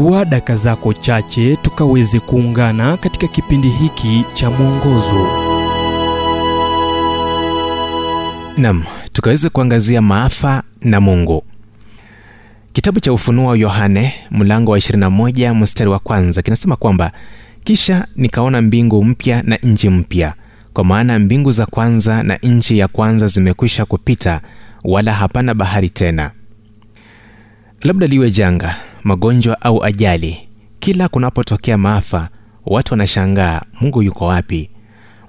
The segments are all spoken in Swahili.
chukua daka zako chache tukaweze kuungana katika kipindi hiki cha mwongozo. Nam tukaweze kuangazia maafa na mungu kitabu cha ufunuo wa yohane mlango wa 21 mstari wa kwanza kinasema kwamba kisha nikaona mbingu mpya na nchi mpya. Kwa maana mbingu za kwanza na nchi ya kwanza zimekwisha kupita wala hapana bahari tena. Labda liwe janga magonjwa au ajali. Kila kunapotokea maafa watu wanashangaa mungu yuko wapi?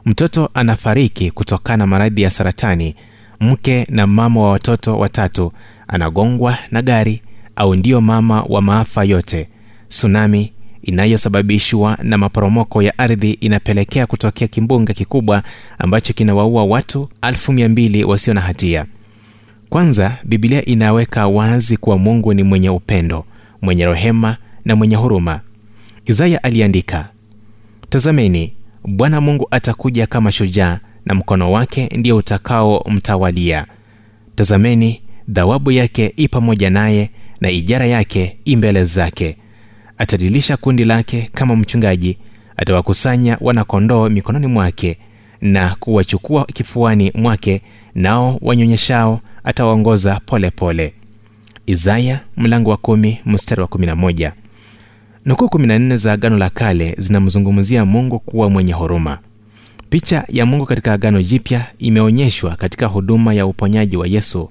Mtoto anafariki kutokana na maradhi ya saratani. Mke na mama wa watoto watatu anagongwa na gari au ndiyo mama wa maafa yote. Tsunami inayosababishwa na maporomoko ya ardhi inapelekea kutokea kimbunga kikubwa ambacho kinawaua watu 2 wasio na hatia. Kwanza biblia inaweka wazi kuwa mungu ni mwenye upendo mwenye rehema na mwenye huruma. Isaya aliandika tazameni bwana mungu atakuja kama shujaa na mkono wake ndio utakaomtawalia. Tazameni dhawabu yake i pamoja naye na ijara yake i mbele zake. Atadilisha kundi lake kama mchungaji atawakusanya wanakondoo mikononi mwake na kuwachukua kifuani mwake nao wanyonyeshao atawaongoza polepole pole isaya mlango wa kumi mstari wa kumi nukuu kumi na nne za agano la kale zinamzungumzia mungu kuwa mwenye huruma. Picha ya mungu katika agano jipya imeonyeshwa katika huduma ya uponyaji wa yesu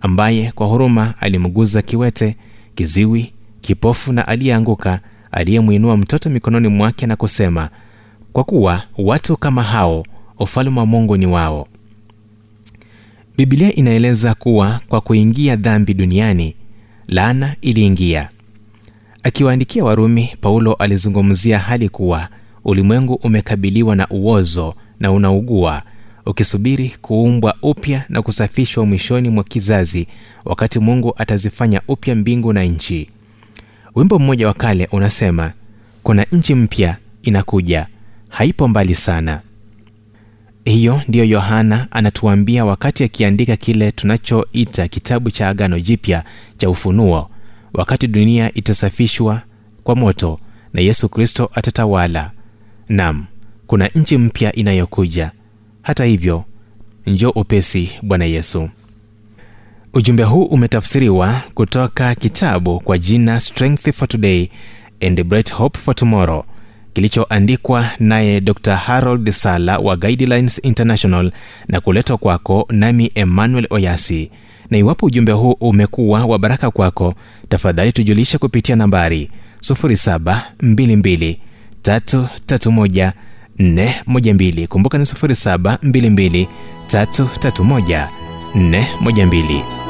ambaye kwa huruma alimguza kiwete kiziwi kipofu na aliyeanguka aliyemwinua mtoto mikononi mwake na kusema kwa kuwa watu kama hao ufalme wa mungu ni wao bibilia inaeleza kuwa kwa kuingia dhambi duniani laana iliingia. Akiwaandikia warumi paulo alizungumzia hali kuwa ulimwengu umekabiliwa na uozo na unaugua ukisubiri kuumbwa upya na kusafishwa mwishoni mwa kizazi wakati mungu atazifanya upya mbingu na nchi. Wimbo mmoja wa kale unasema kuna nchi mpya inakuja haipo mbali sana hiyo ndiyo yohana anatuambia wakati akiandika kile tunachoita kitabu cha agano jipya cha ufunuo. Wakati dunia itasafishwa kwa moto na yesu kristo atatawala. Nam kuna nchi mpya inayokuja. Hata hivyo njo upesi bwana yesu. Ujumbe huu umetafsiriwa kutoka kitabu kwa jina strength for today and bright hope for tomorrow kilichoandikwa naye dr. Harold sala wa guidelines international na kuletwa kwako nami emmanuel oyasi. Na iwapo ujumbe huu umekuwa wa baraka kwako tafadhali tujulishe kupitia nambari 722 331 412 kumbuka ni 722 331 412